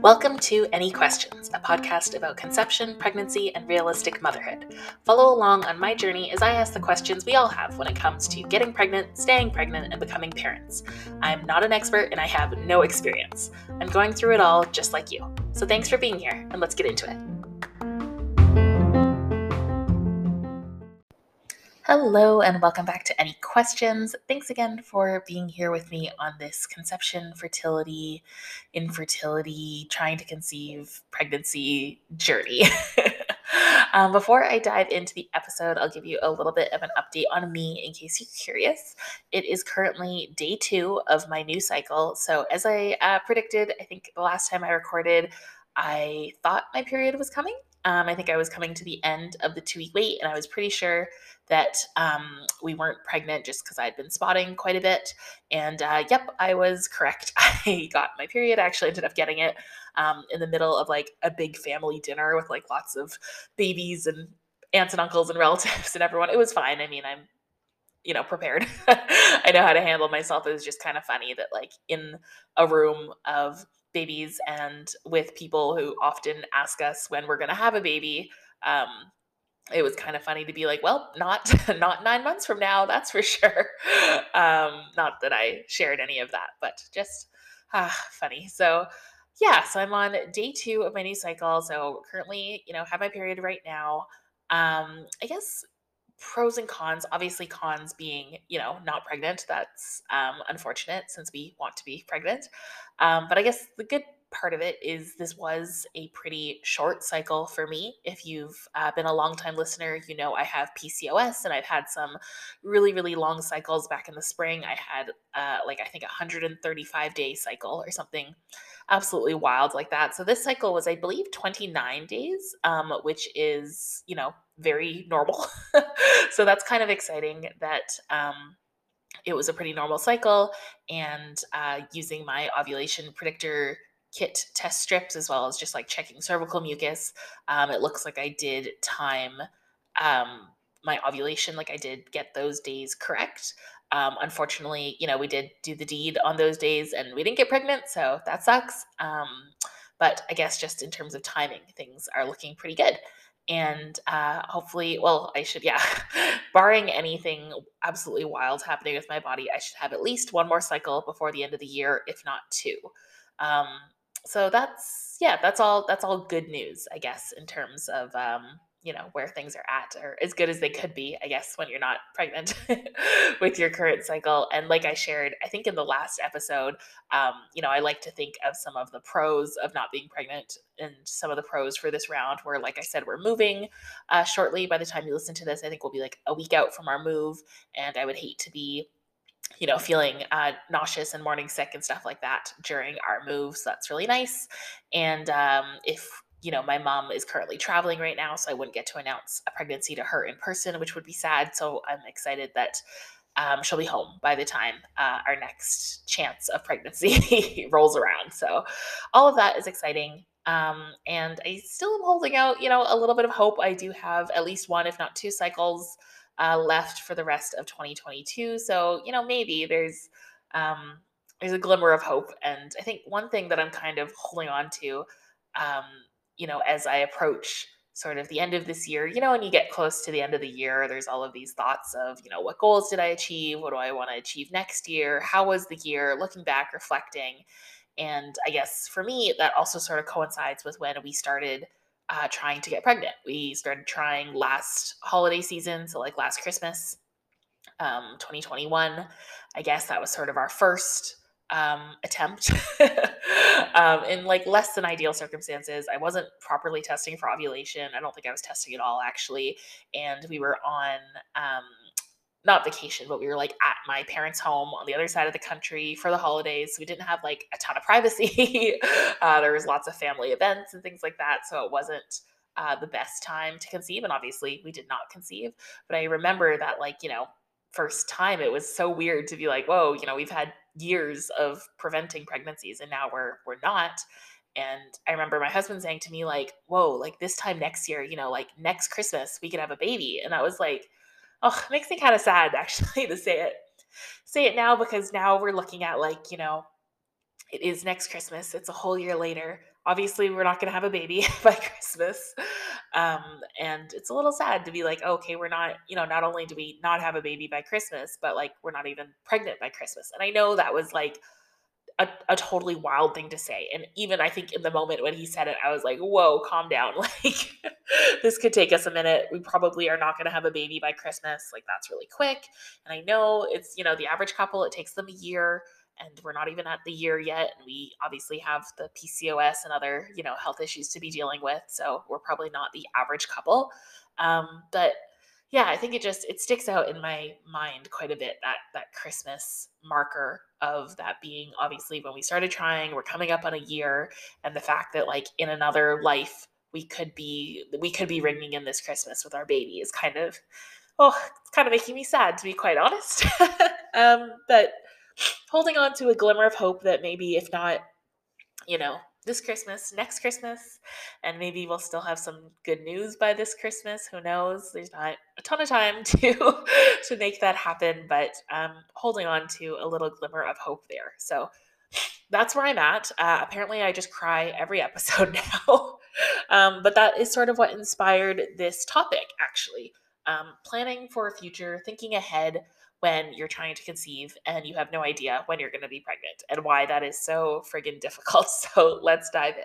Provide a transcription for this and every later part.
Welcome to Any Questions, a podcast about conception, pregnancy, and realistic motherhood. Follow along on my journey as I ask the questions we all have when it comes to getting pregnant, staying pregnant, and becoming parents. I'm not an expert and I have no experience. I'm going through it all just like you. So thanks for being here, and let's get into it. Hello, and welcome back to Any Questions. Thanks again for being here with me on this conception, fertility, infertility, trying to conceive, pregnancy journey. um, before I dive into the episode, I'll give you a little bit of an update on me in case you're curious. It is currently day two of my new cycle. So, as I uh, predicted, I think the last time I recorded, I thought my period was coming. Um, I think I was coming to the end of the two week wait, and I was pretty sure that um, we weren't pregnant just because I'd been spotting quite a bit. And uh, yep, I was correct. I got my period. I actually ended up getting it um, in the middle of like a big family dinner with like lots of babies and aunts and uncles and relatives and everyone. It was fine. I mean, I'm you know prepared i know how to handle myself it was just kind of funny that like in a room of babies and with people who often ask us when we're going to have a baby um, it was kind of funny to be like, well, not not nine months from now, that's for sure. Um, not that I shared any of that, but just ah, funny. So yeah, so I'm on day two of my new cycle. So currently, you know, have my period right now. Um, I guess pros and cons. Obviously, cons being, you know, not pregnant. That's um, unfortunate since we want to be pregnant. Um, but I guess the good part of it is this was a pretty short cycle for me. If you've uh, been a long time listener, you know I have PCOS and I've had some really, really long cycles back in the spring. I had uh, like, I think, a 135 day cycle or something absolutely wild like that. So this cycle was, I believe, 29 days, um, which is, you know, very normal. so that's kind of exciting that. Um, it was a pretty normal cycle and uh, using my ovulation predictor kit test strips as well as just like checking cervical mucus. Um, it looks like I did time um, my ovulation, like I did get those days correct. Um, unfortunately, you know, we did do the deed on those days and we didn't get pregnant, so that sucks. Um, but I guess just in terms of timing, things are looking pretty good. And uh, hopefully, well, I should, yeah, barring anything absolutely wild happening with my body, I should have at least one more cycle before the end of the year, if not two. Um, so that's yeah that's all that's all good news i guess in terms of um you know where things are at or as good as they could be i guess when you're not pregnant with your current cycle and like i shared i think in the last episode um, you know i like to think of some of the pros of not being pregnant and some of the pros for this round where like i said we're moving uh, shortly by the time you listen to this i think we'll be like a week out from our move and i would hate to be you know, feeling uh, nauseous and morning sick and stuff like that during our move. So that's really nice. And um, if you know, my mom is currently traveling right now, so I wouldn't get to announce a pregnancy to her in person, which would be sad. So I'm excited that um, she'll be home by the time uh, our next chance of pregnancy rolls around. So all of that is exciting. Um, and I still am holding out, you know, a little bit of hope. I do have at least one, if not two cycles uh, left for the rest of 2022. So, you know, maybe there's um, there's a glimmer of hope. And I think one thing that I'm kind of holding on to, um, you know, as I approach sort of the end of this year, you know, when you get close to the end of the year, there's all of these thoughts of, you know, what goals did I achieve? What do I want to achieve next year? How was the year? Looking back, reflecting. And I guess for me, that also sort of coincides with when we started uh, trying to get pregnant. We started trying last holiday season, so like last Christmas, um, 2021. I guess that was sort of our first um, attempt um, in like less than ideal circumstances. I wasn't properly testing for ovulation. I don't think I was testing at all actually, and we were on um, not vacation, but we were like at my parents' home on the other side of the country for the holidays. So we didn't have like a ton of privacy. uh, there was lots of family events and things like that. So it wasn't uh, the best time to conceive. And obviously we did not conceive. But I remember that like, you know, first time it was so weird to be like, whoa, you know, we've had years of preventing pregnancies and now we're we're not. And I remember my husband saying to me, like, whoa, like this time next year, you know, like next Christmas, we could have a baby. And I was like, oh, makes me kind of sad actually to say it say it now because now we're looking at like, you know, it is next Christmas. It's a whole year later. Obviously, we're not going to have a baby by Christmas. Um, and it's a little sad to be like, okay, we're not, you know, not only do we not have a baby by Christmas, but like we're not even pregnant by Christmas. And I know that was like a, a totally wild thing to say. And even I think in the moment when he said it, I was like, whoa, calm down. Like, this could take us a minute. We probably are not going to have a baby by Christmas. Like, that's really quick. And I know it's, you know, the average couple, it takes them a year and we're not even at the year yet and we obviously have the pcos and other you know health issues to be dealing with so we're probably not the average couple. Um, but yeah i think it just it sticks out in my mind quite a bit that that christmas marker of that being obviously when we started trying we're coming up on a year and the fact that like in another life we could be we could be ringing in this christmas with our baby is kind of oh it's kind of making me sad to be quite honest. Um but holding on to a glimmer of hope that maybe if not you know this Christmas, next Christmas, and maybe we'll still have some good news by this Christmas. Who knows? There's not a ton of time to to make that happen, but um, holding on to a little glimmer of hope there. So that's where I'm at. Uh, apparently, I just cry every episode now, um, but that is sort of what inspired this topic. Actually, um, planning for a future, thinking ahead when you're trying to conceive and you have no idea when you're going to be pregnant and why that is so friggin' difficult. So let's dive in.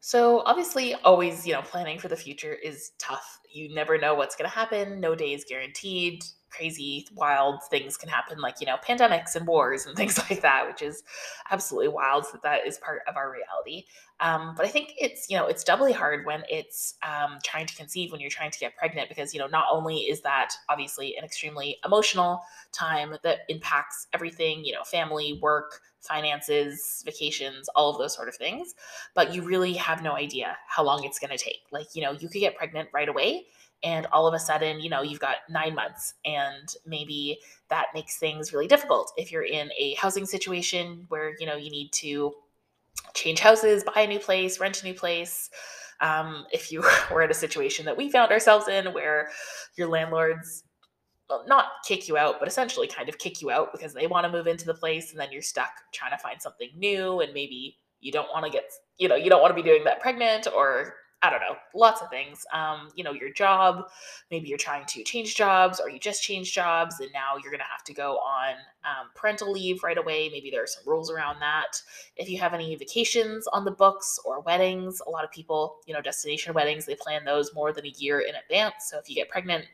So obviously always, you know, planning for the future is tough. You never know what's going to happen. No day is guaranteed crazy, wild things can happen, like, you know, pandemics and wars and things like that, which is absolutely wild that that is part of our reality. Um, but I think it's, you know, it's doubly hard when it's um, trying to conceive, when you're trying to get pregnant, because, you know, not only is that obviously an extremely emotional time that impacts everything, you know, family, work, finances, vacations, all of those sort of things, but you really have no idea how long it's going to take. Like, you know, you could get pregnant right away and all of a sudden you know you've got nine months and maybe that makes things really difficult. If you're in a housing situation where you know you need to change houses buy a new place rent a new place um, if you were in a situation that we found ourselves in where your landlords well, not kick you out, but essentially kind of kick you out because they want to move into the place and then you're stuck trying to find something new and maybe you don't want to get, you know, you don't want to be doing that pregnant or I don't know, lots of things. Um, you know, your job, maybe you're trying to change jobs or you just changed jobs and now you're going to have to go on um, parental leave right away. Maybe there are some rules around that. If you have any vacations on the books or weddings, a lot of people, you know, destination weddings, they plan those more than a year in advance. So if you get pregnant,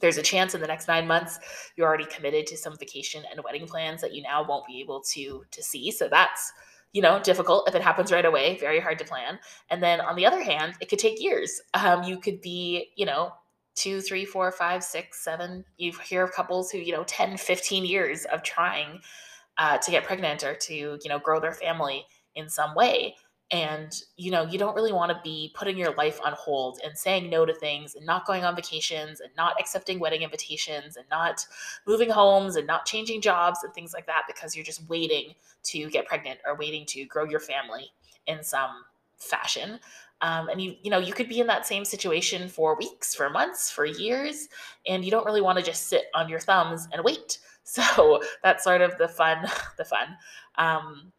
there's a chance in the next nine months you're already committed to some vacation and wedding plans that you now won't be able to to see. So that's you know, difficult if it happens right away, very hard to plan. And then on the other hand, it could take years. Um, you could be, you know, two, three, four, five, six, seven. You hear of couples who, you know, 10, 15 years of trying uh, to get pregnant or to, you know, grow their family in some way and you know you don't really want to be putting your life on hold and saying no to things and not going on vacations and not accepting wedding invitations and not moving homes and not changing jobs and things like that because you're just waiting to get pregnant or waiting to grow your family in some fashion. Um, and you you know you could be in that same situation for weeks for months for years and you don't really want to just sit on your thumbs and wait. So that's sort of the fun the fun. Um,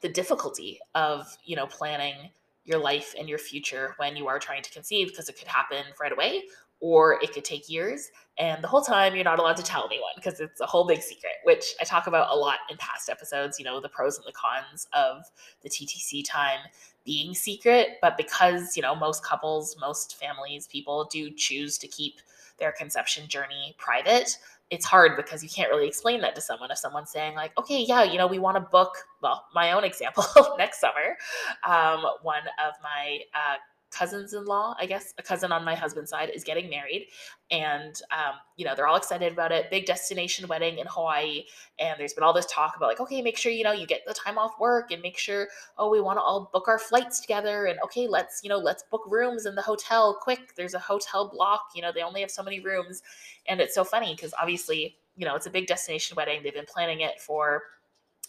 the difficulty of you know planning your life and your future when you are trying to conceive because it could happen right away or it could take years and the whole time you're not allowed to tell anyone because it's a whole big secret which i talk about a lot in past episodes you know the pros and the cons of the ttc time being secret but because you know most couples most families people do choose to keep their conception journey private it's hard because you can't really explain that to someone if someone's saying like okay yeah you know we want to book well my own example next summer um, one of my uh, cousins in law, I guess, a cousin on my husband's side is getting married. And, um, you know, they're all excited about it. Big destination wedding in Hawaii. And there's been all this talk about, like, okay, make sure, you know, you get the time off work and make sure, oh, we want to all book our flights together. And, okay, let's, you know, let's book rooms in the hotel quick. There's a hotel block. You know, they only have so many rooms. And it's so funny because obviously, you know, it's a big destination wedding. They've been planning it for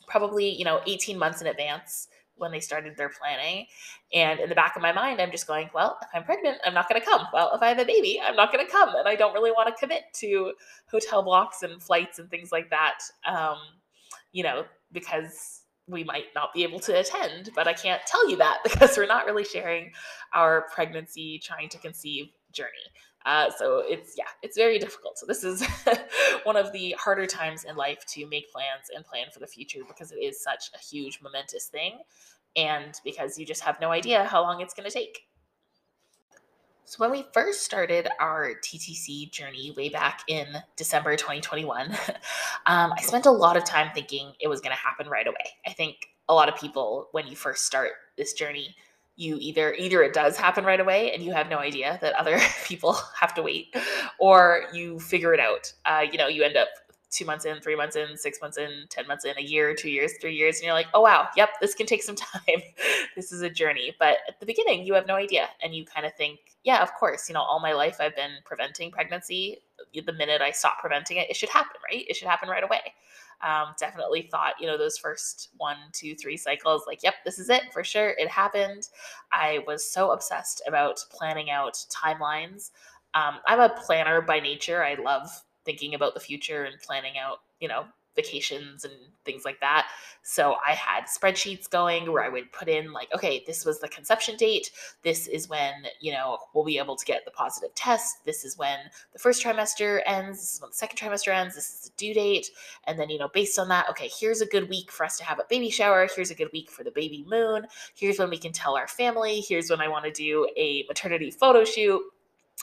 probably, you know, 18 months in advance when they started their planning. And in the back of my mind, I'm just going, well, if I'm pregnant, I'm not going to come. Well, if I have a baby, I'm not going to come. And I don't really want to commit to hotel blocks and flights and things like that, um, you know, because we might not be able to attend. But I can't tell you that because we're not really sharing our pregnancy, trying to conceive journey. Uh, so it's yeah, it's very difficult. So this is one of the harder times in life to make plans and plan for the future because it is such a huge momentous thing, and because you just have no idea how long it's going to take. So when we first started our TTC journey way back in December 2021, um, I spent a lot of time thinking it was going to happen right away. I think a lot of people, when you first start this journey, you either either it does happen right away and you have no idea that other people have to wait or you figure it out. Uh, you know you end up two months in three months in six months in ten months in a year two years three years and you're like oh wow yep this can take some time this is a journey but at the beginning you have no idea and you kind of think yeah of course you know all my life i've been preventing pregnancy the minute i stop preventing it it should happen right it should happen right away um, definitely thought, you know, those first one, two, three cycles, like, yep, this is it for sure. It happened. I was so obsessed about planning out timelines. Um, I'm a planner by nature. I love thinking about the future and planning out, you know, vacations and things like that. So I had spreadsheets going where I would put in like, okay, this was the conception date. This is when, you know, we'll be able to get the positive test. This is when the first trimester ends. This is when the second trimester ends. This is the due date. And then, you know, based on that, okay, here's a good week for us to have a baby shower. Here's a good week for the baby moon. Here's when we can tell our family. Here's when I want to do a maternity photo shoot.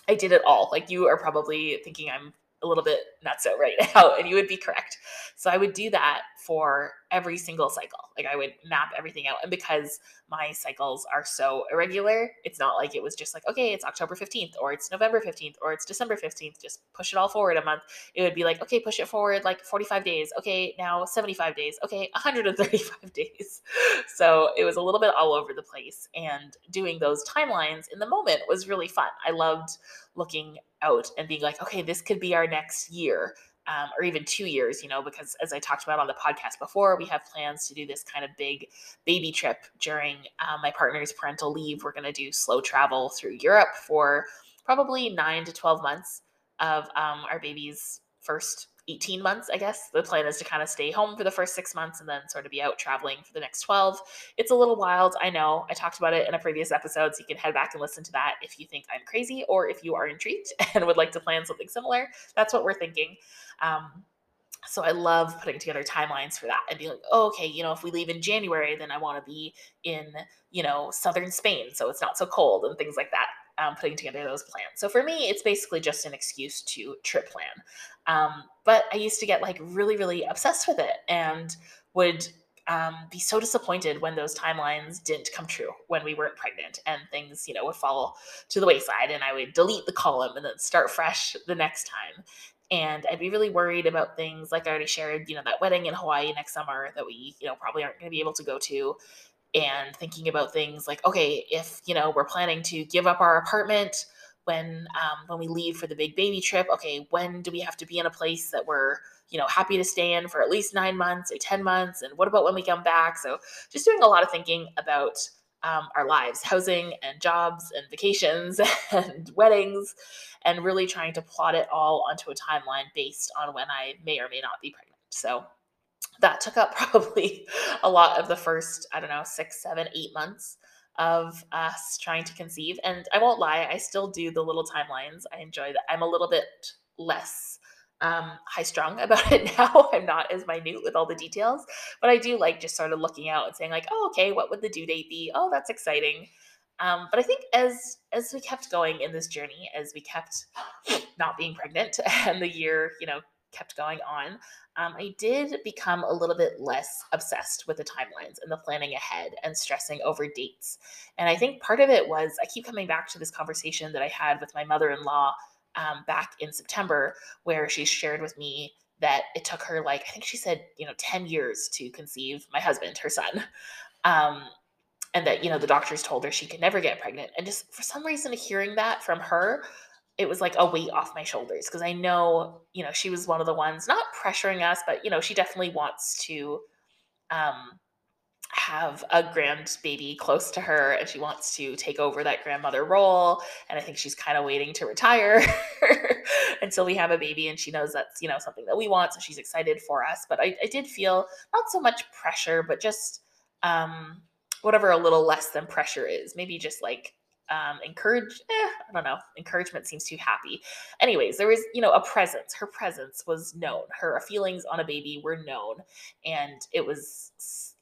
I did it all. Like you are probably thinking I'm a little bit nutso right now, and you would be correct. So I would do that for every single cycle. Like I would map everything out. And because my cycles are so irregular, it's not like it was just like, okay, it's October 15th, or it's November 15th, or it's December 15th, just push it all forward a month. It would be like, okay, push it forward like 45 days. Okay, now 75 days. Okay, 135 days. So it was a little bit all over the place. And doing those timelines in the moment was really fun. I loved looking out and being like, okay, this could be our next year. Um, or even two years, you know, because as I talked about on the podcast before, we have plans to do this kind of big baby trip during um, my partner's parental leave. We're going to do slow travel through Europe for probably nine to 12 months of um, our baby's first 18 months, I guess. The plan is to kind of stay home for the first six months and then sort of be out traveling for the next 12. It's a little wild. I know. I talked about it in a previous episode, so you can head back and listen to that if you think I'm crazy or if you are intrigued and would like to plan something similar. That's what we're thinking. Um, so I love putting together timelines for that and being like, oh, okay, you know, if we leave in January, then I want to be in, you know, southern Spain, so it's not so cold and things like that um, putting together those plans. So for me, it's basically just an excuse to trip plan. Um, but I used to get like really, really obsessed with it and would um, be so disappointed when those timelines didn't come true when we weren't pregnant and things, you know, would fall to the wayside and I would delete the column and then start fresh the next time. And I'd be really worried about things like I already shared, you know, that wedding in Hawaii next summer that we, you know, probably aren't going to be able to go to and thinking about things like okay if you know we're planning to give up our apartment when um, when we leave for the big baby trip okay when do we have to be in a place that we're you know happy to stay in for at least nine months or 10 months? And what about when we come back? So just doing a lot of thinking about um, our lives housing and jobs and vacations and weddings and really trying to plot it all onto a timeline based on when i may or may not be pregnant. So that took up probably a lot of the first, I don't know, six, seven, eight months of us trying to conceive. And I won't lie, I still do the little timelines. I enjoy that. I'm a little bit less um, high strung about it now. I'm not as minute with all the details, but I do like just sort of looking out and saying like, oh, okay, what would the due date be? Oh, that's exciting. Um, but I think as as we kept going in this journey, as we kept not being pregnant, and the year, you know, kept going on, um, I did become a little bit less obsessed with the timelines and the planning ahead and stressing over dates. And I think part of it was I keep coming back to this conversation that I had with my mother in law um, back in September, where she shared with me that it took her like, I think she said, you know, 10 years to conceive my husband, her son. Um, and that, you know, the doctors told her she could never get pregnant. And just for some reason, hearing that from her it was like a weight off my shoulders because I know, you know, she was one of the ones not pressuring us, but you know, she definitely wants to um have a grandbaby close to her and she wants to take over that grandmother role and i think she's kind of waiting to retire until we have a baby and she knows that's you know something that we want so she's excited for us. But i, I did feel not so much pressure but just um, whatever a little less than pressure is maybe just like um, encourage eh, i don't know encouragement seems too happy. Anyways there was you know a presence. Her presence was known. Her feelings on a baby were known. And it was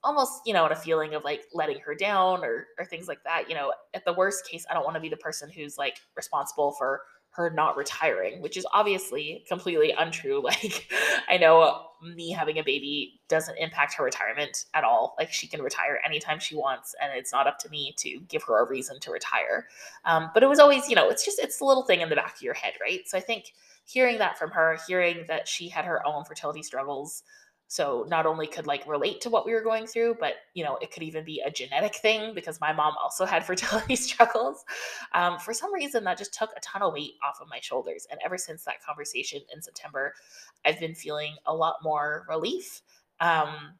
almost you know in a feeling of like letting her down or or things like that you know. At the worst case i don't want to be the person who's like responsible for her not retiring, which is obviously completely untrue. Like, I know me having a baby doesn't impact her retirement at all. Like, she can retire anytime she wants, and it's not up to me to give her a reason to retire. Um, but it was always, you know, it's just, it's a little thing in the back of your head, right? So I think hearing that from her, hearing that she had her own fertility struggles, so not only could like relate to what we were going through but you know it could even be a genetic thing because my mom also had fertility struggles. Um, for some reason that just took a ton of weight off of my shoulders and ever since that conversation in september i've been feeling a lot more relief um,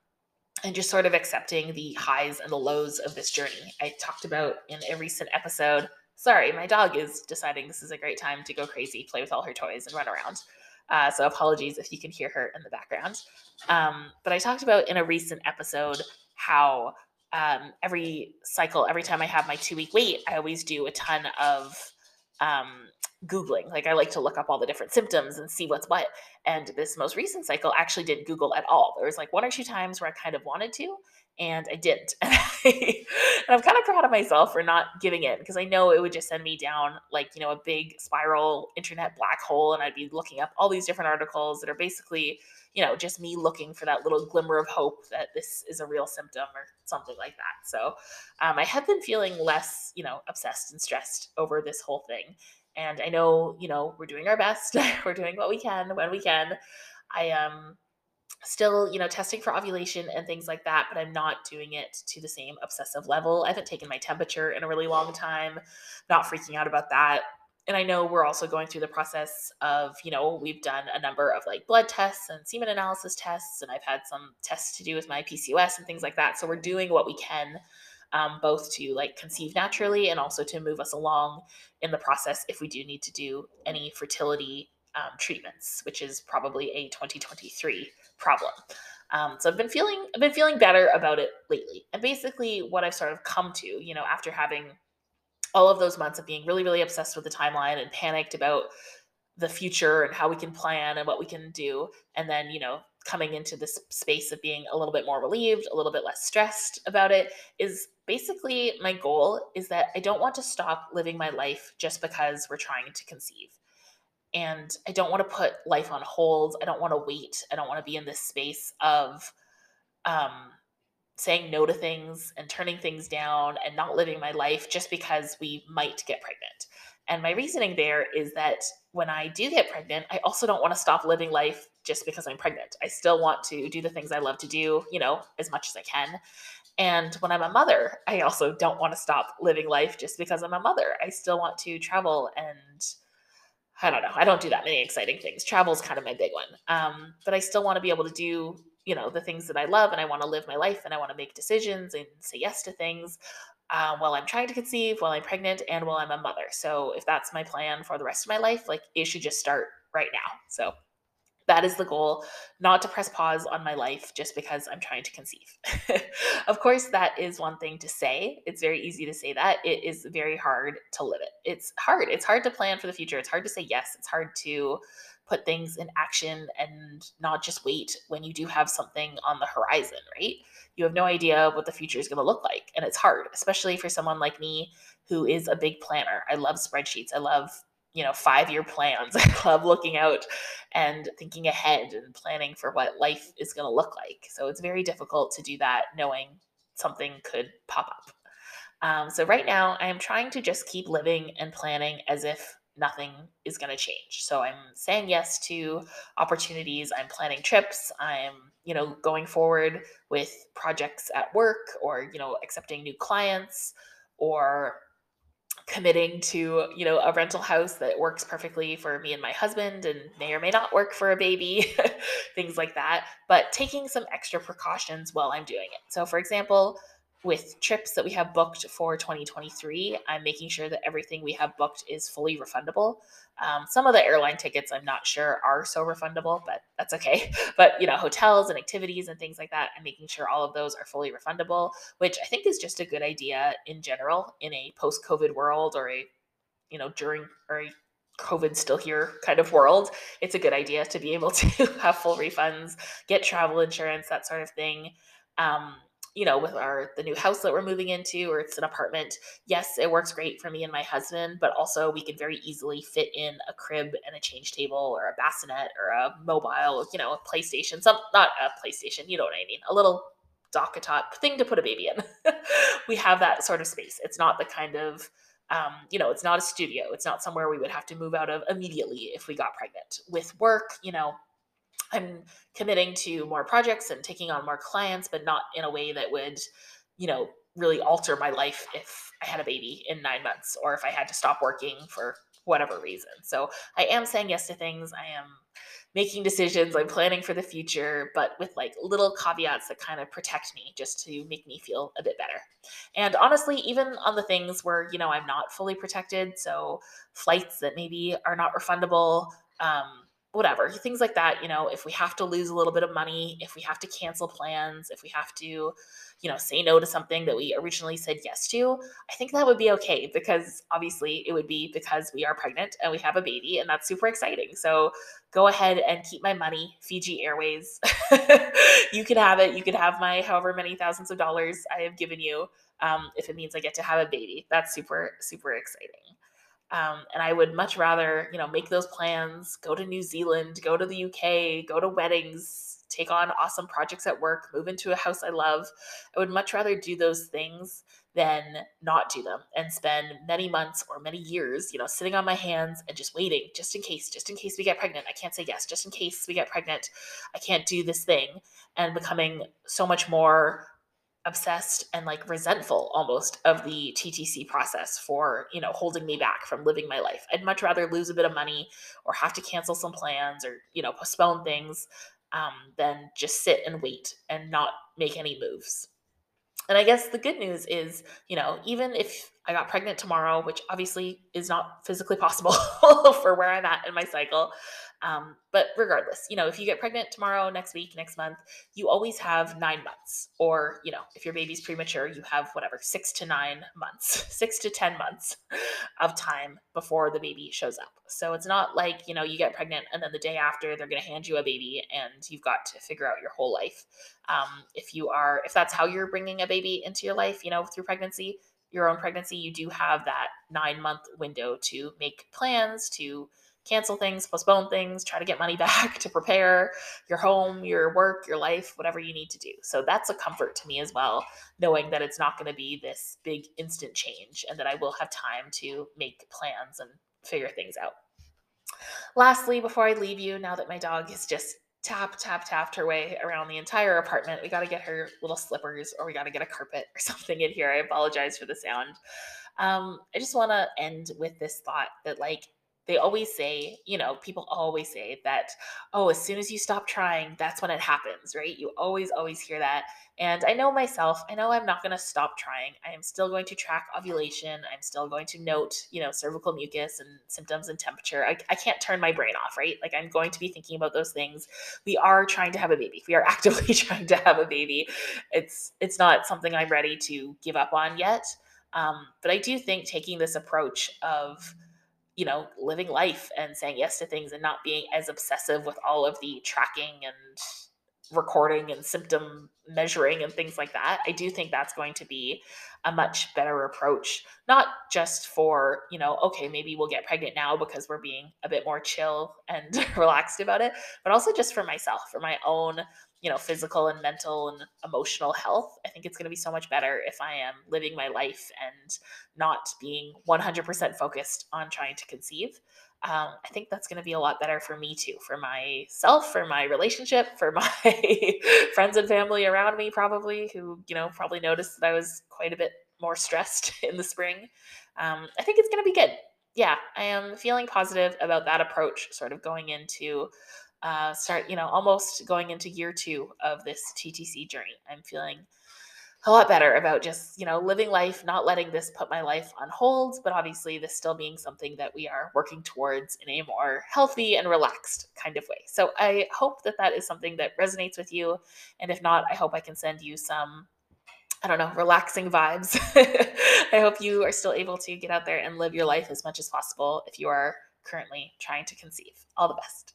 and just sort of accepting the highs and the lows of this journey. I talked about in a recent episode sorry my dog is deciding this is a great time to go crazy play with all her toys and run around uh, so apologies if you can hear her in the background. Um, but I talked about in a recent episode how um, every cycle, every time I have my two week wait, I always do a ton of um, Googling. Like I like to look up all the different symptoms and see what's what. And this most recent cycle actually didn't Google at all. There was like one or two times where I kind of wanted to, and I didn't. and I'm kind of proud of myself for not giving in because I know it would just send me down like, you know, a big spiral internet black hole and I'd be looking up all these different articles that are basically, you know, just me looking for that little glimmer of hope that this is a real symptom or something like that. So um, I have been feeling less, you know, obsessed and stressed over this whole thing. And I know, you know, we're doing our best. we're doing what we can when we can. I am um, still, you know, testing for ovulation and things like that, but I'm not doing it to the same obsessive level. I haven't taken my temperature in a really long time, not freaking out about that. And I know we're also going through the process of, you know, we've done a number of like blood tests and semen analysis tests, and I've had some tests to do with my PCOS and things like that. So we're doing what we can um, both to like conceive naturally and also to move us along in the process if we do need to do any fertility um, treatments, which is probably a 2023 problem. Um, so I've been feeling I've been feeling better about it lately. And basically, what I've sort of come to, you know, after having all of those months of being really really obsessed with the timeline and panicked about the future and how we can plan and what we can do, and then you know coming into this space of being a little bit more relieved, a little bit less stressed about it is basically my goal is that I don't want to stop living my life just because we're trying to conceive and I don't want to put life on hold. I don't want to wait. I don't want to be in this space of um, saying no to things and turning things down and not living my life just because we might get pregnant. And my reasoning there is that when I do get pregnant, I also don't want to stop living life just because I'm pregnant. I still want to do the things I love to do, you know, as much as I can. And when I'm a mother, I also don't want to stop living life just because I'm a mother. I still want to travel and I don't know. I don't do that many exciting things. Travel's kind of my big one. Um, but I still want to be able to do, you know, the things that I love and I want to live my life and I want to make decisions and say yes to things uh, while I'm trying to conceive, while I'm pregnant, and while I'm a mother. So if that's my plan for the rest of my life, like it should just start right now. So that is the goal, not to press pause on my life just because I'm trying to conceive. of course, that is one thing to say. It's very easy to say that. It is very hard to live it. It's hard. It's hard to plan for the future. It's hard to say yes. It's hard to put things in action and not just wait when you do have something on the horizon, right? You have no idea what the future is going to look like. And it's hard, especially for someone like me who is a big planner. I love spreadsheets. I love you know five year plans i love looking out and thinking ahead and planning for what life is going to look like. So it's very difficult to do that knowing something could pop up. Um, so right now i am trying to just keep living and planning as if nothing is going to change. So i'm saying yes to opportunities i'm planning trips i'm you know going forward with projects at work or you know accepting new clients or committing to you know a rental house that works perfectly for me and my husband and may or may not work for a baby things like that but taking some extra precautions while i'm doing it. So for example with trips that we have booked for 2023 i'm making sure that everything we have booked is fully refundable. Um, some of the airline tickets i'm not sure are so refundable but that's okay. But you know hotels and activities and things like that i'm making sure all of those are fully refundable which i think is just a good idea in general in a post-covid world or a you know during or a COVID still here kind of world, it's a good idea to be able to have full refunds, get travel insurance, that sort of thing. Um, you know, with our the new house that we're moving into, or it's an apartment, yes, it works great for me and my husband, but also we can very easily fit in a crib and a change table or a bassinet or a mobile, you know, a PlayStation, some not a PlayStation, you know what I mean, a little top thing to put a baby in. we have that sort of space. It's not the kind of um, you know, it's not a studio. It's not somewhere we would have to move out of immediately if we got pregnant. With work, you know, I'm committing to more projects and taking on more clients, but not in a way that would, you know, really alter my life if I had a baby in nine months or if I had to stop working for whatever reason. So I am saying yes to things. I am making decisions. I'm planning for the future, but with like little caveats that kind of protect me just to make me feel a bit better. And honestly, even on the things where, you know, I'm not fully protected, so flights that maybe are not refundable, um, whatever things like that you know if we have to lose a little bit of money if we have to cancel plans if we have to you know say no to something that we originally said yes to i think that would be okay because obviously it would be because we are pregnant and we have a baby and that's super exciting. So go ahead and keep my money fiji airways. You can have it you can have my however many thousands of dollars i have given you um, if it means i get to have a baby. That's super super exciting um, and I would much rather, you know, make those plans, go to New Zealand, go to the UK, go to weddings, take on awesome projects at work, move into a house I love. I would much rather do those things than not do them and spend many months or many years, you know, sitting on my hands and just waiting, just in case, just in case we get pregnant. I can't say yes, just in case we get pregnant. I can't do this thing and becoming so much more obsessed and like resentful almost of the TTC process for, you know, holding me back from living my life. I'd much rather lose a bit of money or have to cancel some plans or, you know, postpone things um, than just sit and wait and not make any moves. And I guess the good news is, you know, even if I got pregnant tomorrow, which obviously is not physically possible for where I'm at in my cycle, um, but regardless, you know, if you get pregnant tomorrow, next week, next month, you always have nine months. Or, you know, if your baby's premature, you have whatever, six to nine months, six to 10 months of time before the baby shows up. So it's not like, you know, you get pregnant and then the day after they're going to hand you a baby and you've got to figure out your whole life. Um, if you are, if that's how you're bringing a baby into your life, you know, through pregnancy, your own pregnancy, you do have that nine month window to make plans, to cancel things, postpone things, try to get money back to prepare your home, your work, your life, whatever you need to do. So that's a comfort to me as well, knowing that it's not going to be this big instant change and that I will have time to make plans and figure things out. Lastly, before I leave you, now that my dog is just tap, tap, tapped her way around the entire apartment, we got to get her little slippers or we got to get a carpet or something in here. I apologize for the sound. Um, I just want to end with this thought that, like, they always say, you know, people always say that, oh, as soon as you stop trying, that's when it happens, right? You always, always hear that. And I know myself, I know I'm not going to stop trying. I am still going to track ovulation. I'm still going to note, you know, cervical mucus and symptoms and temperature. I, I can't turn my brain off, right? Like I'm going to be thinking about those things. We are trying to have a baby. We are actively trying to have a baby. It's it's not something I'm ready to give up on yet. Um, but I do think taking this approach of you know, living life and saying yes to things and not being as obsessive with all of the tracking and recording and symptom measuring and things like that. I do think that's going to be a much better approach, not just for, you know, okay, maybe we'll get pregnant now because we're being a bit more chill and relaxed about it, but also just for myself, for my own you know, physical and mental and emotional health, I think it's going to be so much better if I am living my life and not being 100% focused on trying to conceive. Um, I think that's going to be a lot better for me too, for myself, for my relationship, for my friends and family around me, probably, who, you know, probably noticed that I was quite a bit more stressed in the spring. Um, I think it's going to be good. Yeah, I am feeling positive about that approach, sort of going into uh, start, you know, almost going into year two of this TTC journey. I'm feeling a lot better about just, you know, living life, not letting this put my life on hold, but obviously this still being something that we are working towards in a more healthy and relaxed kind of way. So I hope that that is something that resonates with you. And if not, I hope I can send you some I don't know, relaxing vibes. I hope you are still able to get out there and live your life as much as possible if you are currently trying to conceive. All the best.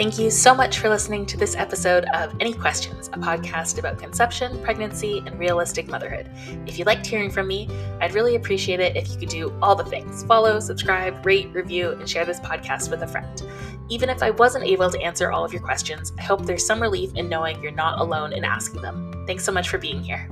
Thank you so much for listening to this episode of Any Questions, a podcast about conception, pregnancy, and realistic motherhood. If you liked hearing from me, I'd really appreciate it if you could do all the things follow, subscribe, rate, review, and share this podcast with a friend. Even if I wasn't able to answer all of your questions, I hope there's some relief in knowing you're not alone in asking them. Thanks so much for being here.